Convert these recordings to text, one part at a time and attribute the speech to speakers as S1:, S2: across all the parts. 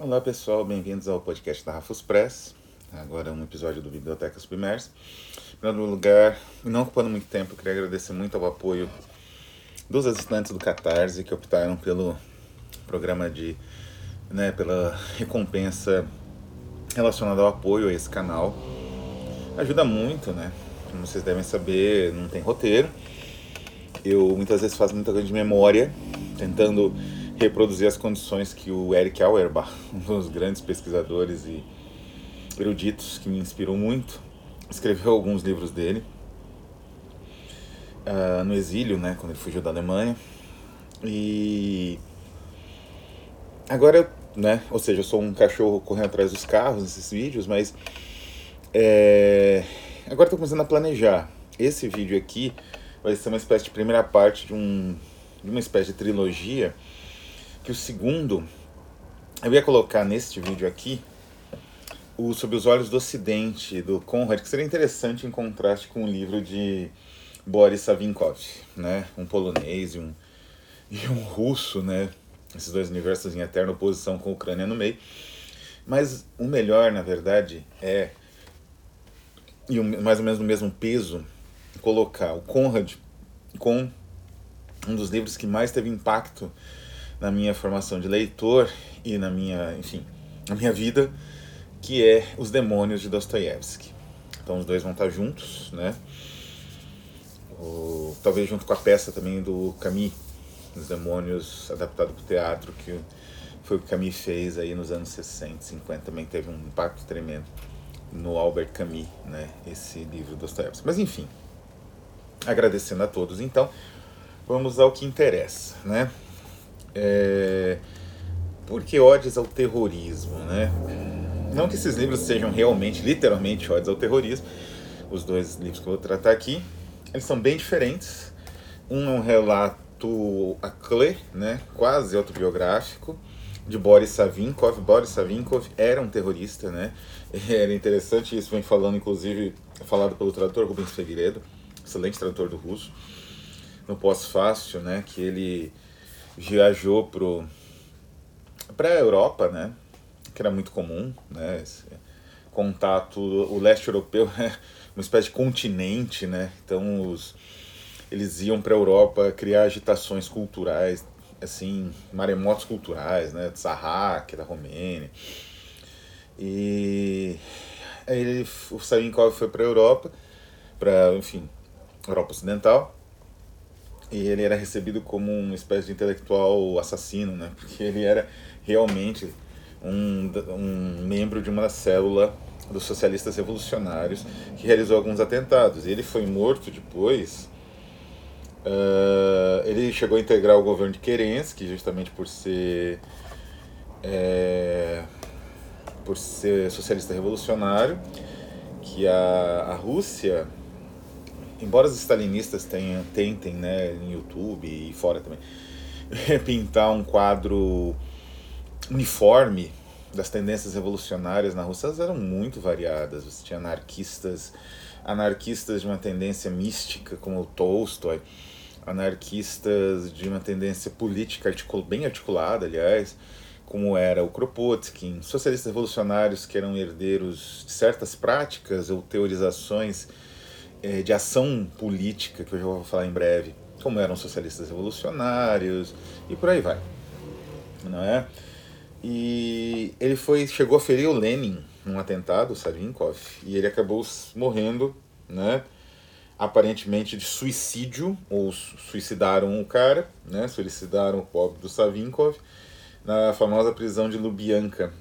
S1: Olá pessoal, bem-vindos ao podcast da Rafus Press. Agora um episódio do Biblioteca Submersa. Em primeiro lugar, não ocupando muito tempo, queria agradecer muito ao apoio dos assinantes do Catarse que optaram pelo programa de, né, pela recompensa relacionada ao apoio a esse canal. Ajuda muito, né? Como vocês devem saber, não tem roteiro. Eu muitas vezes faço muita coisa de memória, tentando reproduzir as condições que o Eric Auerbach, um dos grandes pesquisadores e eruditos que me inspirou muito, escreveu alguns livros dele uh, no exílio, né, quando ele fugiu da Alemanha. E agora, né, ou seja, eu sou um cachorro correndo atrás dos carros nesses vídeos, mas é, agora estou começando a planejar. Esse vídeo aqui vai ser uma espécie de primeira parte de, um, de uma espécie de trilogia que o segundo eu ia colocar neste vídeo aqui o Sob os Olhos do Ocidente, do Conrad, que seria interessante em contraste com o livro de Boris Savinkov, né? um polonês e um, e um russo, né? esses dois universos em eterna oposição com a Ucrânia no meio. Mas o melhor, na verdade, é, e mais ou menos no mesmo peso, colocar o Conrad com um dos livros que mais teve impacto na minha formação de leitor e na minha, enfim, na minha vida, que é Os Demônios de Dostoiévski. Então os dois vão estar juntos, né? Talvez junto com a peça também do Camus, Os Demônios, adaptado para o teatro, que foi o que Camus fez aí nos anos 60, 50, também teve um impacto tremendo no Albert Camus, né? Esse livro do Dostoiévski. Mas enfim, agradecendo a todos, então, vamos ao que interessa, né? É... Por que ódios ao terrorismo, né? Não que esses livros sejam realmente, literalmente, ódios ao terrorismo. Os dois livros que eu vou tratar aqui, eles são bem diferentes. Um é um relato a clé, né? Quase autobiográfico de Boris Savinkov. Boris Savinkov era um terrorista, né? Era interessante, isso vem falando, inclusive, falado pelo tradutor Rubens Figueiredo, excelente tradutor do russo, no pós-fácil, né? Que ele viajou pro para a Europa, né? Que era muito comum, né? Esse contato, o leste europeu é uma espécie de continente, né? Então os eles iam para a Europa criar agitações culturais, assim, maremotos culturais, né? Tsarrak, da Romênia. E aí ele, o Savinkov foi para a Europa, para, enfim, Europa Ocidental, e ele era recebido como uma espécie de intelectual assassino, né? Porque ele era realmente um, um membro de uma célula dos socialistas revolucionários que realizou alguns atentados. E ele foi morto depois. Uh, ele chegou a integrar o governo de Kerensky, justamente por ser é, por ser socialista revolucionário, que a, a Rússia embora os stalinistas tenham, tentem, né, em YouTube e fora também, pintar um quadro uniforme das tendências revolucionárias na Rússia, elas eram muito variadas. Você tinha anarquistas, anarquistas de uma tendência mística, como o Tolstói, anarquistas de uma tendência política articul bem articulada, aliás, como era o Kropotkin, socialistas revolucionários que eram herdeiros de certas práticas ou teorizações é, de ação política, que eu já vou falar em breve, como eram socialistas revolucionários e por aí vai. Não é? E ele foi chegou a ferir o Lenin num atentado, Savinkov, e ele acabou morrendo, né? Aparentemente de suicídio, ou suicidaram o cara, né? Suicidaram o pobre do Savinkov na famosa prisão de Lubyanka,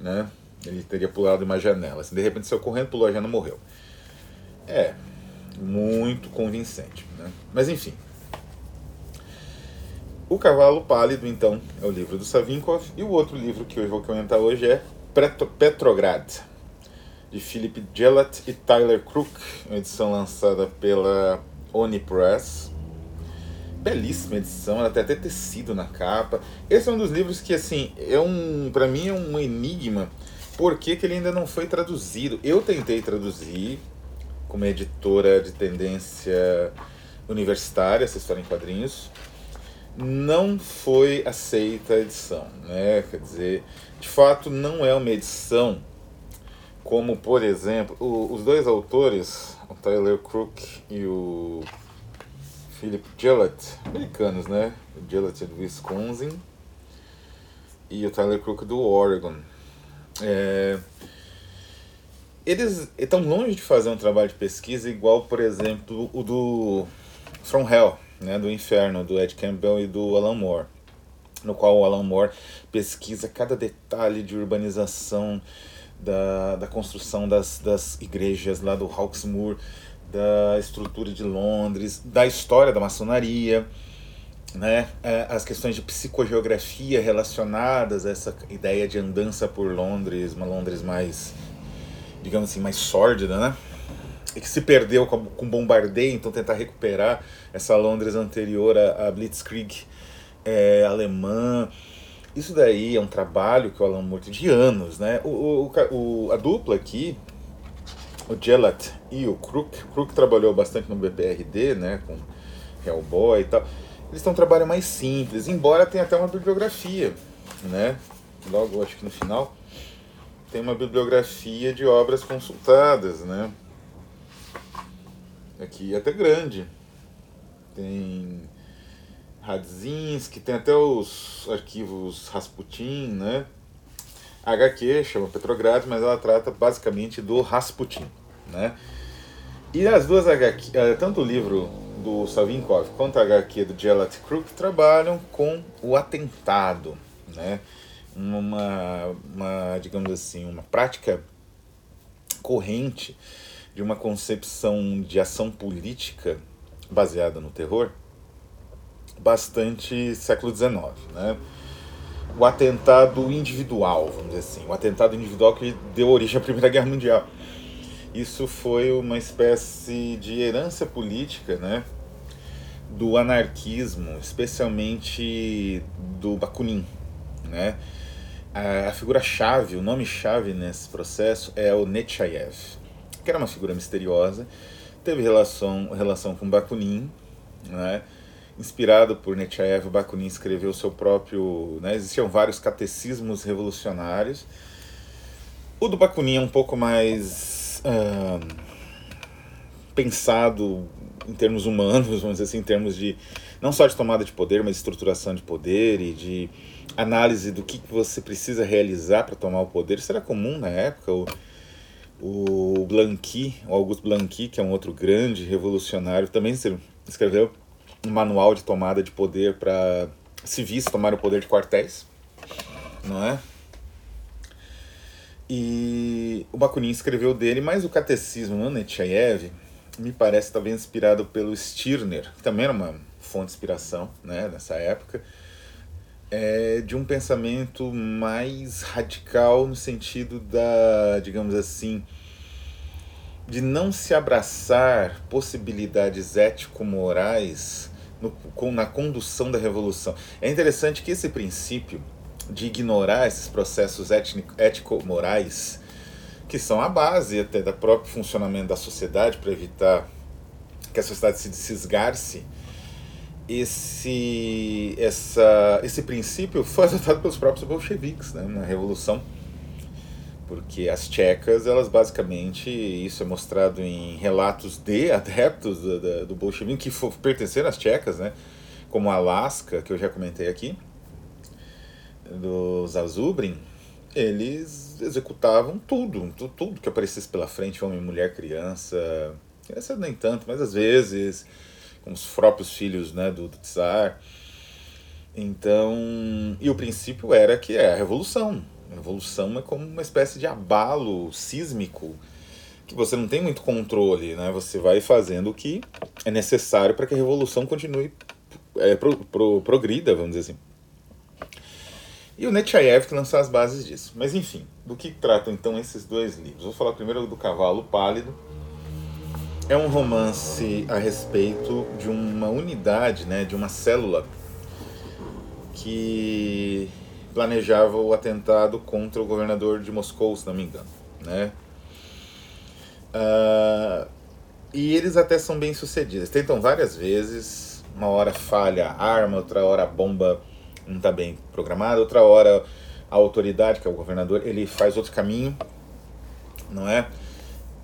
S1: né? Ele teria pulado uma janela. Assim, de repente saiu correndo, pulou a janela e morreu. É, muito convincente. Né? Mas enfim. O Cavalo Pálido, então, é o livro do Savinkov, e o outro livro que eu vou comentar hoje é Petrograd, de Philip Gelat e Tyler Crook, uma edição lançada pela Oni Press. Belíssima edição, ela tem até tecido na capa. Esse é um dos livros que, assim, é um, para mim é um enigma, porque que ele ainda não foi traduzido. Eu tentei traduzir, como editora de tendência universitária, essa história em quadrinhos. não foi aceita a edição, né? Quer dizer, de fato não é uma edição como, por exemplo, o, os dois autores, o Tyler Crook e o Philip Gillett, americanos, né? O Gillett é do Wisconsin e o Tyler Crook do Oregon. É, eles estão longe de fazer um trabalho de pesquisa igual, por exemplo, o do From Hell, né, do Inferno, do Ed Campbell e do Alan Moore, no qual o Alan Moore pesquisa cada detalhe de urbanização, da, da construção das, das igrejas lá do Hawksmoor, da estrutura de Londres, da história da maçonaria, né, é, as questões de psicogeografia relacionadas a essa ideia de andança por Londres, uma Londres mais digamos assim, mais sórdida, né? E que se perdeu com, com bombardeio, então tentar recuperar essa Londres anterior à, Blitzkrieg é, alemã. Isso daí é um trabalho que o Alan Moore de anos, né? O, o, o, a dupla aqui, o Gellat e o Crook, o Crook trabalhou bastante no BPRD, né? Com Hellboy e tal. Eles estão um trabalho mais simples, embora tenha até uma bibliografia, né? Logo, acho que no final tem uma bibliografia de obras consultadas, né? Aqui até grande. Tem Radzinski, tem até os arquivos Rasputin, né? HQ chama Petrograd, mas ela trata basicamente do Rasputin, né? E as duas HQ, eh, tanto o livro do Savinkov quanto a HQ do Gelat Crook trabalham com o atentado, né? Uma, uma, digamos assim, uma prática corrente de uma concepção de ação política baseada no terror bastante século XIX, né? O atentado individual, vamos dizer assim, o atentado individual que deu origem à Primeira Guerra Mundial. Isso foi uma espécie de herança política, né? Do anarquismo, especialmente do Bakunin, né? A, figura-chave, o nome-chave nesse processo é o Nechayev, que era uma figura misteriosa, teve relação, relação com Bakunin, né? inspirado por Nechayev, Bakunin escreveu seu próprio. Né? Existiam vários catecismos revolucionários. O do Bakunin é um pouco mais pensado em termos humanos, vamos dizer assim, em termos de não só de tomada de poder, mas estruturação de poder e de análise do que você precisa realizar para tomar o poder. Isso era comum na época. O, o Blanqui, o Augusto Blanqui, que é um outro grande revolucionário, também escreveu um manual de tomada de poder para civis tomar o poder de quartéis, não é? E o Bakunin escreveu dele, mas o catecismo no Nechayev me parece talvez inspirado pelo Stirner, que também era uma fonte de inspiração né, nessa época é de um pensamento mais radical no sentido da, digamos assim, de não se abraçar possibilidades ético-morais na condução da revolução. É interessante que esse princípio de ignorar esses processos ético-morais, que são a base até do próprio funcionamento da sociedade para evitar que a sociedade se desgarce, esse, essa, esse princípio foi adotado pelos próprios bolcheviques né, na Revolução. Porque as tchecas, elas basicamente, isso é mostrado em relatos de adeptos do, do, do bolchevismo que for, pertenceram às tchecas, né, como Alaska, que eu já comentei aqui, dos Azubrin, eles executavam tudo, tudo, tudo que aparecesse pela frente, homem, mulher, criança, criança nem tanto, mas às vezes com os próprios filhos né, do, do Tsar. Então, e o princípio era que é a revolução. A revolução é como uma espécie de abalo sísmico que você não tem muito controle, né? Você vai fazendo o que é necessário para que a revolução continue, é, pro, pro, progrida, vamos dizer assim. E o Nechayev que lançou as bases disso. Mas enfim, do que tratam então esses dois livros? Vou falar primeiro do Cavalo Pálido, é um romance a respeito de uma unidade, né, de uma célula que planejava o atentado contra o governador de Moscou, se não me engano, né? Uh, e eles até são bem sucedidos. Tentam várias vezes, uma hora falha a arma, outra hora a bomba não está bem programada, outra hora a autoridade, que é o governador, ele faz outro caminho, não é?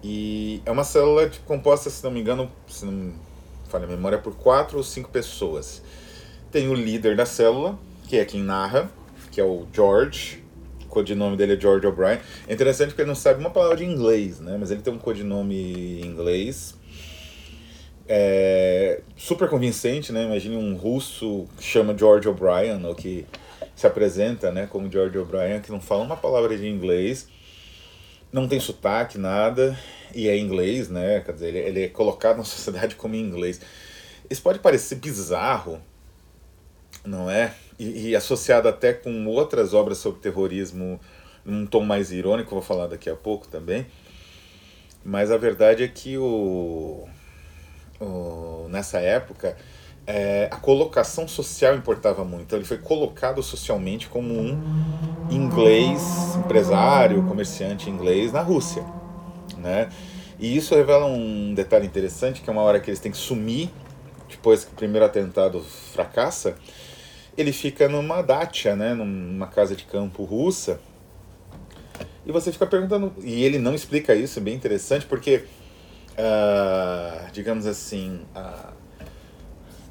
S1: E é uma célula composta, se não me engano, se não falha a memória, por quatro ou cinco pessoas. Tem o líder da célula, que é quem narra, que é o George, o codinome dele é George O'Brien. É interessante porque ele não sabe uma palavra de inglês, né? Mas ele tem um codinome em inglês. É super convincente, né? Imagine um russo que chama George O'Brien, ou que se apresenta né, como George O'Brien, que não fala uma palavra de inglês, não tem sotaque, nada, e é inglês, né? Quer dizer, ele, ele é colocado na sociedade como inglês. Isso pode parecer bizarro, não é? E, e, associado até com outras obras sobre terrorismo, num tom mais irônico, vou falar daqui a pouco também. Mas a verdade é que o, o nessa época é, a colocação social importava muito. Ele foi colocado socialmente como um inglês, empresário, comerciante inglês na Rússia. Né? E isso revela um detalhe interessante, que é uma hora que eles têm que sumir, depois que o primeiro atentado fracassa, ele fica numa dacha, né, numa casa de campo russa, e você fica perguntando, e ele não explica isso, é bem interessante, porque, uh, digamos assim, uh,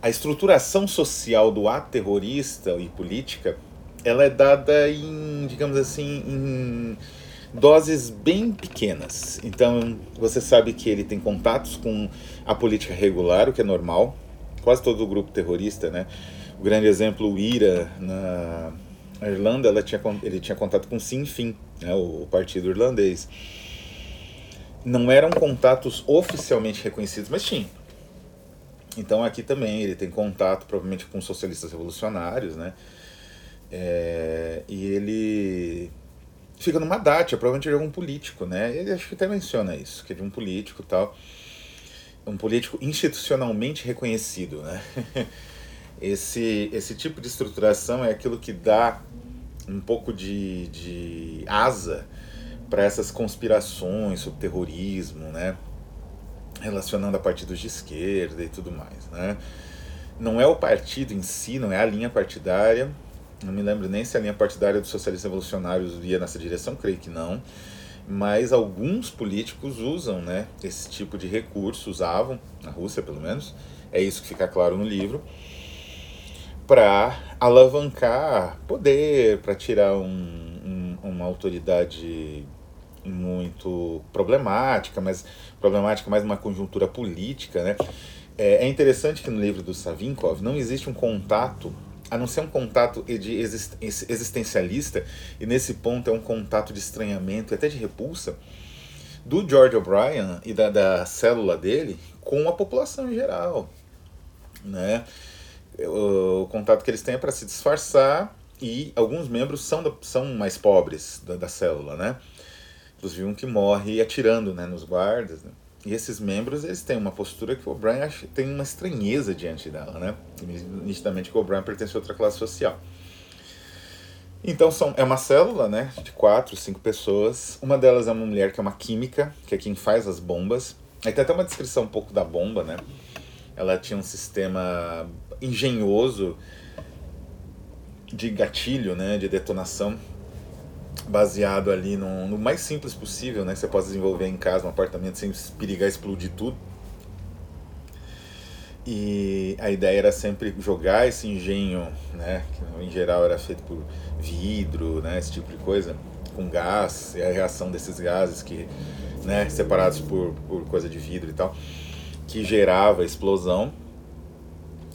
S1: a estruturação social do ato terrorista e política, ela é dada em, digamos assim, em doses bem pequenas. Então, você sabe que ele tem contatos com a política regular, o que é normal. Quase todo o grupo terrorista, né? O grande exemplo, o IRA, na Irlanda, ela tinha, ele tinha contato com o Sinn Féin, né? o partido irlandês. Não eram contatos oficialmente reconhecidos, mas tinha então aqui também ele tem contato provavelmente com socialistas revolucionários, né? É, e ele fica numa dátia, provavelmente de algum político, né? Ele acho que até menciona isso, que é de um político tal. Um político institucionalmente reconhecido, né? Esse, esse tipo de estruturação é aquilo que dá um pouco de, de asa para essas conspirações sobre terrorismo, né? relacionando a partidos de esquerda e tudo mais, né? Não é o partido em si, não é a linha partidária. Não me lembro nem se a linha partidária dos socialistas revolucionários ia nessa direção, creio que não. Mas alguns políticos usam, né, esse tipo de recurso, usavam, na Rússia pelo menos, é isso que fica claro no livro, para alavancar poder, para tirar um, um, uma autoridade muito problemática, mas problemática mais uma conjuntura política, né? É, é interessante que no livro do Savinkov não existe um contato, a não ser um contato de existencialista, e nesse ponto é um contato de estranhamento e até de repulsa, do George O'Brien e da, da célula dele com a população em geral, né? O, o contato que eles têm é para se disfarçar e alguns membros são, da, são mais pobres da, da célula, né? Inclusive um que morre atirando né, nos guardas. Né? E esses membros eles têm uma postura que o O'Brien tem uma estranheza diante dela, né? Nitidamente que o O'Brien pertence a outra classe social. Então são, é uma célula né, de quatro, cinco pessoas. Uma delas é uma mulher que é uma química, que é quem faz as bombas. Aí tem até uma descrição um pouco da bomba, né? Ela tinha um sistema engenhoso de gatilho, né, de detonação, baseado ali no, no, mais simples possível, né? Que você possa desenvolver em casa, um apartamento, sem perigar explodir tudo. E a ideia era sempre jogar esse engenho, né? Que em geral era feito por vidro, né? Esse tipo de coisa, com gás, e a reação desses gases que, né? Separados por, por coisa de vidro e tal, que gerava explosão.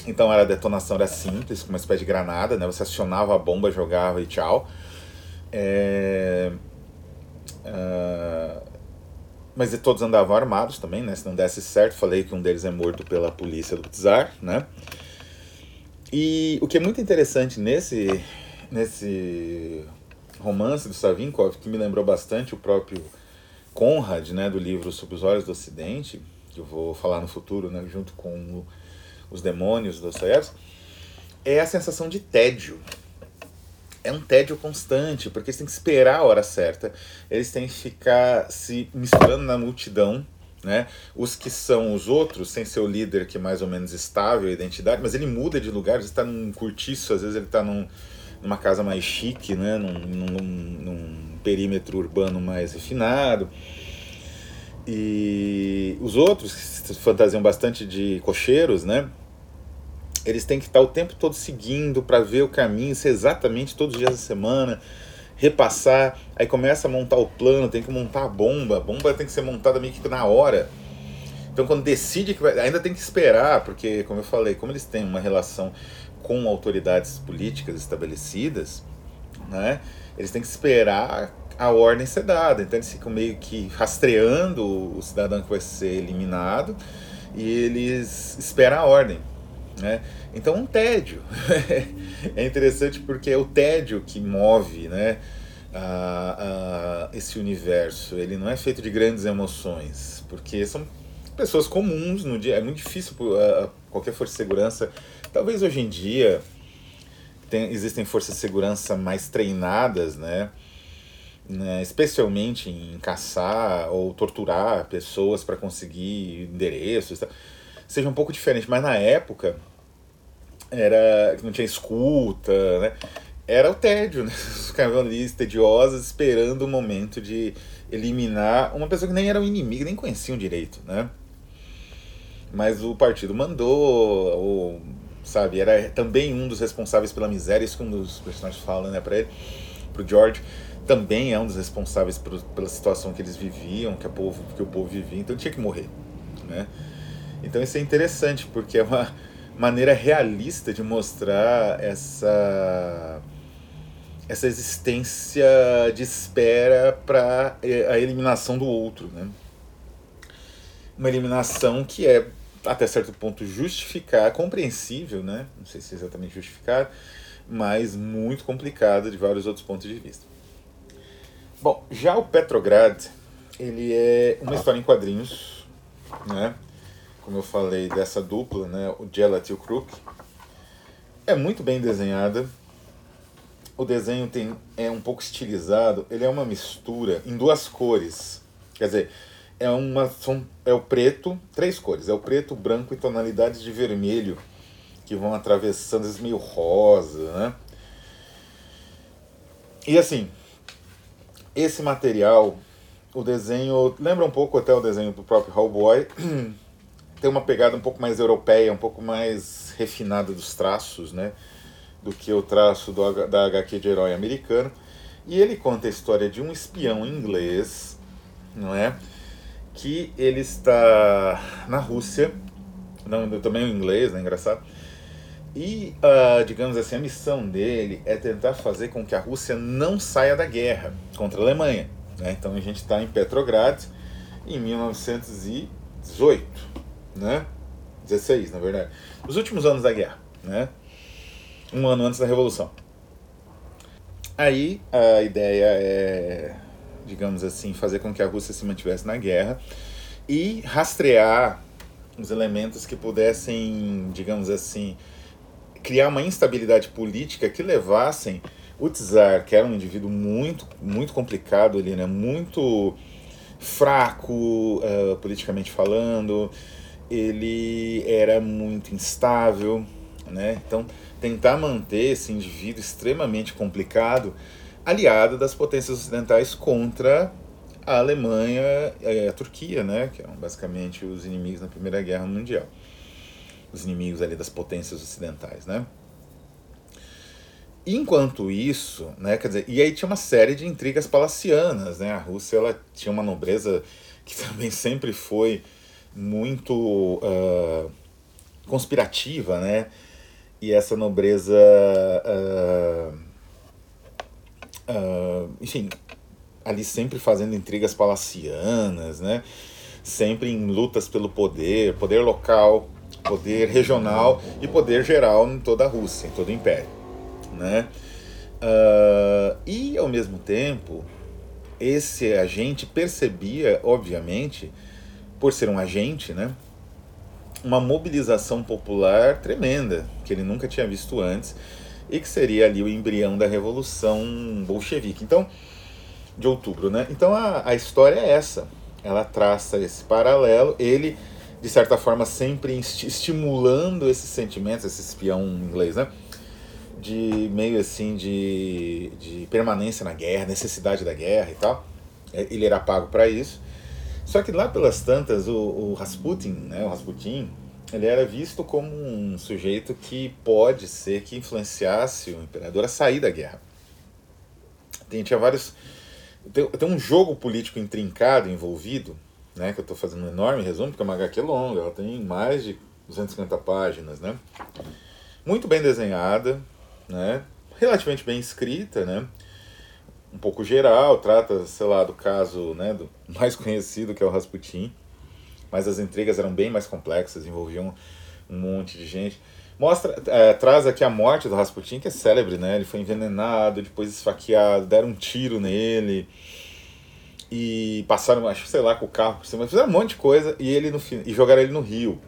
S1: Então a detonação era simples, com uma espécie de granada, né? Você acionava a bomba, jogava e tchau é, uh, mas todos andavam armados também, né? Se não desse certo, falei que um deles é morto pela polícia do czar, né? E o que é muito interessante nesse, nesse romance do Savinkov, que me lembrou bastante o próprio Conrad, né, do livro Sob os Olhos do Ocidente, que eu vou falar no futuro, né, junto com o, os demônios do Dostoiévski, é a sensação de tédio é um tédio constante, porque eles têm que esperar a hora certa, eles têm que ficar se misturando na multidão, Né? Os que são os outros, sem ser o líder que é mais ou menos estável a identidade, mas ele muda de lugar, vezes está num curtiço, às vezes ele está num, numa casa mais chique, né? num, num, num perímetro urbano mais refinado. E os outros, que se fantasiam bastante de cocheiros, né? Eles têm que estar o tempo todo seguindo para ver o caminho, ser exatamente todos os dias da semana, repassar, aí começa a montar o plano, tem que montar a bomba, a bomba tem que ser montada meio que na hora. Então quando decide que vai, ainda tem que esperar, porque como eu falei, como eles têm uma relação com autoridades políticas estabelecidas, né? Eles têm que esperar a ordem ser dada. Então eles ficam meio que rastreando o cidadão que vai ser eliminado e eles esperam a ordem. Né? Então um tédio. é interessante porque é o tédio que move né, a, a, esse universo. Ele não é feito de grandes emoções, porque são pessoas comuns no dia. É muito difícil qualquer força de segurança. Talvez hoje em dia tem, existem forças de segurança mais treinadas, né? né, especialmente em caçar ou torturar pessoas para conseguir endereços, seja um pouco diferente. Mas na época era não tinha escuta, né? Era o tédio, né? Os ficavam ali tediosos esperando o momento de eliminar uma pessoa que nem era um inimigo, nem conheciam direito, né? Mas o partido mandou, ou, sabe, era também um dos responsáveis pela miséria, isso que um dos personagens fala, né, para ele, pro George também é um dos responsáveis por, pela situação que eles viviam, que, a povo, que o povo vivia, então tinha que morrer. Né? Então isso é interessante, porque é uma maneira realista de mostrar essa, essa existência de espera para eh, a eliminação do outro. Né? Uma eliminação que é, até certo ponto, justificar, compreensível, né? não sei se é exatamente justificar, mas muito complicada de vários outros pontos de vista. Bom, já o Petrograd, ele é uma história em quadrinhos, né? Como eu falei dessa dupla, né? O Gelat e o Crook. É muito bem desenhada. O desenho tem, é um pouco estilizado. Ele é uma mistura em duas cores. Quer dizer, é, uma, são, é o preto, três cores. É o preto, branco e tonalidades de vermelho que vão atravessando, às meio rosa, né? E assim, esse material, o desenho lembra um pouco até o desenho do próprio Hellboy. Tem uma pegada um pouco mais europeia, um pouco mais refinada dos traços, né? Do que o traço do, da HQ de herói americano. E ele conta a história de um espião inglês, não é? Que ele está na Rússia, não, também o inglês, né? Engraçado e, uh, digamos assim, a missão dele é tentar fazer com que a Rússia não saia da guerra contra a Alemanha. Né? Então a gente está em Petrograd em 1918, né? 16, na verdade. Os últimos anos da guerra, né? Um ano antes da Revolução. Aí a ideia é, digamos assim, fazer com que a Rússia se mantivesse na guerra e rastrear os elementos que pudessem, digamos assim, criar uma instabilidade política que levassem o Tsar, que era um indivíduo muito, muito complicado ali, né? muito fraco uh, politicamente falando, ele era muito instável, né? Então, tentar manter esse indivíduo extremamente complicado aliado das potências ocidentais contra a Alemanha e a Turquia, né? Que eram basicamente os inimigos na Primeira Guerra Mundial os inimigos ali das potências ocidentais, né? Enquanto isso, né, quer dizer, e aí tinha uma série de intrigas palacianas, né? A Rússia ela tinha uma nobreza que também sempre foi muito uh, conspirativa, né? E essa nobreza, uh, uh, enfim, ali sempre fazendo intrigas palacianas, né? Sempre em lutas pelo poder, poder local, poder regional e poder geral em toda a Rússia, em todo o Império. Né? E, ao mesmo tempo, esse agente percebia, obviamente, por ser um agente, né, uma mobilização popular tremenda, que ele nunca tinha visto antes, e que seria ali o embrião da Revolução Bolchevique. Então, de outubro, né? Então a, a história é essa. ela traça esse paralelo, ele de certa forma sempre estimulando esses sentimentos, esse espião inglês, né? De meio assim de, de permanência na guerra, necessidade da guerra e tal. É, ele era pago para isso. Só que lá pelas tantas, o, o Rasputin, né, o Rasputin, ele era visto como um sujeito que pode ser que influenciasse o imperador a sair da guerra. Tem, tinha vários. Tem, tem um jogo político intrincado envolvido, né, que eu estou fazendo um enorme resumo, porque é uma HQ longa, ela tem mais de 250 páginas, né? Muito bem desenhada, né? Relativamente bem escrita, né? Um pouco geral, trata, sei lá, do caso, né, do mais conhecido que é o Rasputin, mas as intrigas eram bem mais complexas, envolviam um monte de gente. Mostra, é, traz aqui a morte do Rasputin, que é célebre, né? Ele foi envenenado, depois esfaqueado, deram um tiro nele e passaram, acho sei lá, com o carro por cima, fizeram um monte de coisa e ele no e jogaram ele no rio.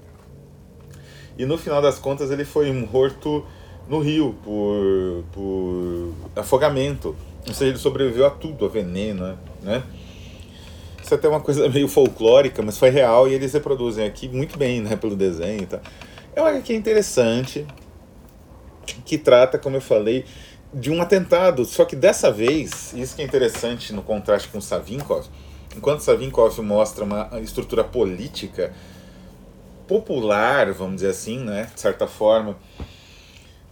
S1: E no final das contas ele foi morto no rio por, por afogamento. Ou seja, ele sobreviveu a tudo, a veneno, né? Isso é até uma coisa meio folclórica, mas foi real e eles reproduzem aqui muito bem, né, pelo desenho e tal. É uma HQ interessante, que trata, como eu falei, de um atentado. Só que dessa vez, isso que é interessante no contraste com Savinkov, enquanto Savinkov mostra uma estrutura política popular, vamos dizer assim, né, de certa forma,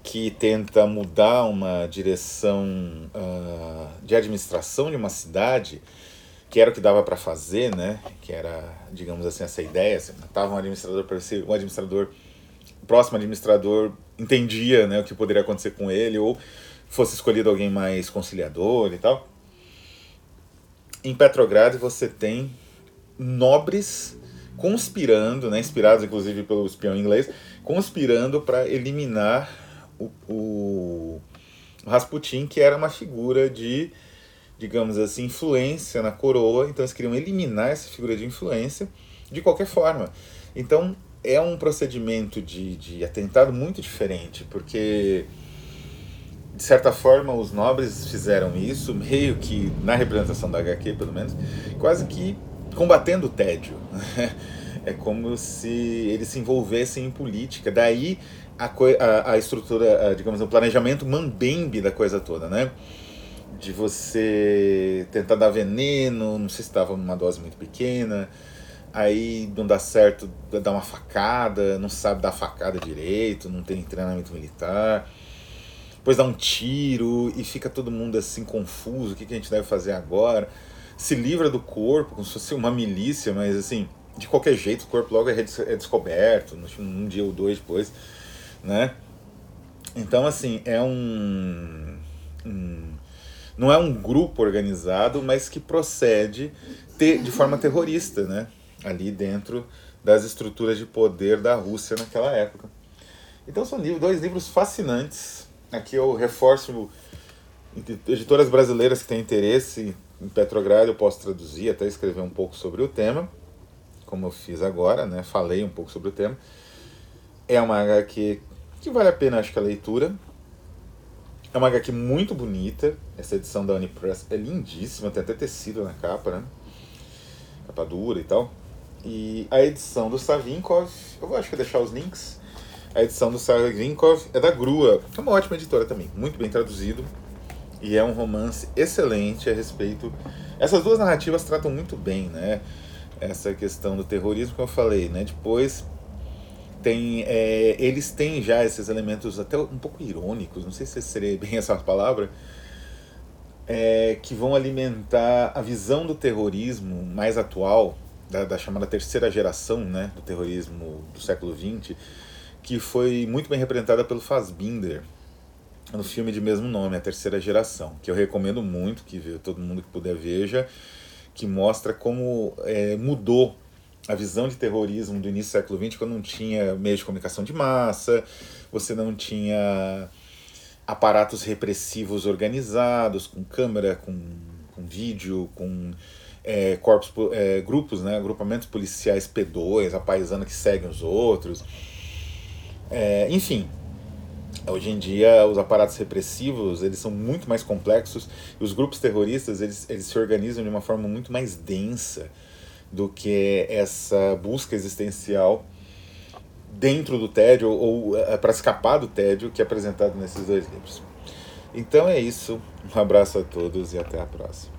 S1: que tenta mudar uma direção uh, de administração de uma cidade, que era o que dava para fazer, né, que era, digamos assim, essa ideia, você matava um administrador para ser um administrador próximo administrador entendia né, o que poderia acontecer com ele, ou fosse escolhido alguém mais conciliador e tal. Em Petrogrado você tem nobres conspirando, né, inspirados inclusive pelo espião inglês, conspirando para eliminar o, o, Rasputin, que era uma figura de, digamos assim, influência na coroa. Então eles queriam eliminar essa figura de influência de qualquer forma. Então é um procedimento de, de atentado muito diferente, porque de certa forma os nobres fizeram isso, meio que na representação da HQ pelo menos, quase que combatendo o tédio. é como se eles se envolvessem em política. Daí a, a, a estrutura, a, digamos, o planejamento mambembe da coisa toda, né? De você tentar dar veneno, não sei se estava numa dose muito pequena, aí não dá certo, dá uma facada, não sabe dar facada direito, não tem treinamento militar. Depois dá um tiro e fica todo mundo assim confuso, o que, que a gente deve fazer agora? Se livra do corpo, como se fosse uma milícia, mas assim, de qualquer jeito o corpo logo é, é descoberto, um dia ou dois depois, né? Então, assim, é um, um não é um grupo organizado, mas que procede de forma terrorista, né? ali dentro das estruturas de poder da Rússia naquela época. Então são dois livros fascinantes. Aqui eu reforço editoras brasileiras que têm interesse em Petrogrado, eu posso traduzir, até escrever um pouco sobre o tema, como eu fiz agora, né? Falei um pouco sobre o tema. É uma HQ que vale a pena, acho que a leitura. É uma HQ muito bonita. Essa edição da Unipress é lindíssima, tem até tecido na capa, né? Capa dura e tal. E a edição do Savinkov, eu vou acho que deixar os links. A edição do Savinkov é da Grua, é uma ótima editora também, muito bem traduzido. E é um romance excelente a respeito. Essas duas narrativas tratam muito bem, né? Essa questão do terrorismo que eu falei, né? Depois tem, é, eles têm já esses elementos até um pouco irônicos, não sei se seria bem essa palavra, é, que vão alimentar a visão do terrorismo mais atual da, da, chamada terceira geração né, do terrorismo do século XX, que foi muito bem representada pelo Fassbinder no filme de mesmo nome, A Terceira Geração, que eu recomendo muito que todo mundo que puder veja, que mostra como é, mudou a visão de terrorismo do início do século XX, quando não tinha meio de comunicação de massa, você não tinha aparatos repressivos organizados, com câmera, com, com vídeo, com é, corpos, é, grupos, né, agrupamentos policiais P2, a paisana que seguem os outros. É, enfim, hoje em dia os aparatos repressivos eles são muito mais complexos e os grupos terroristas eles, eles se organizam de uma forma muito mais densa, do que essa busca existencial dentro do tédio ou é, para escapar do tédio que é apresentado nesses dois livros. Então é isso. Um abraço a todos e até a próxima.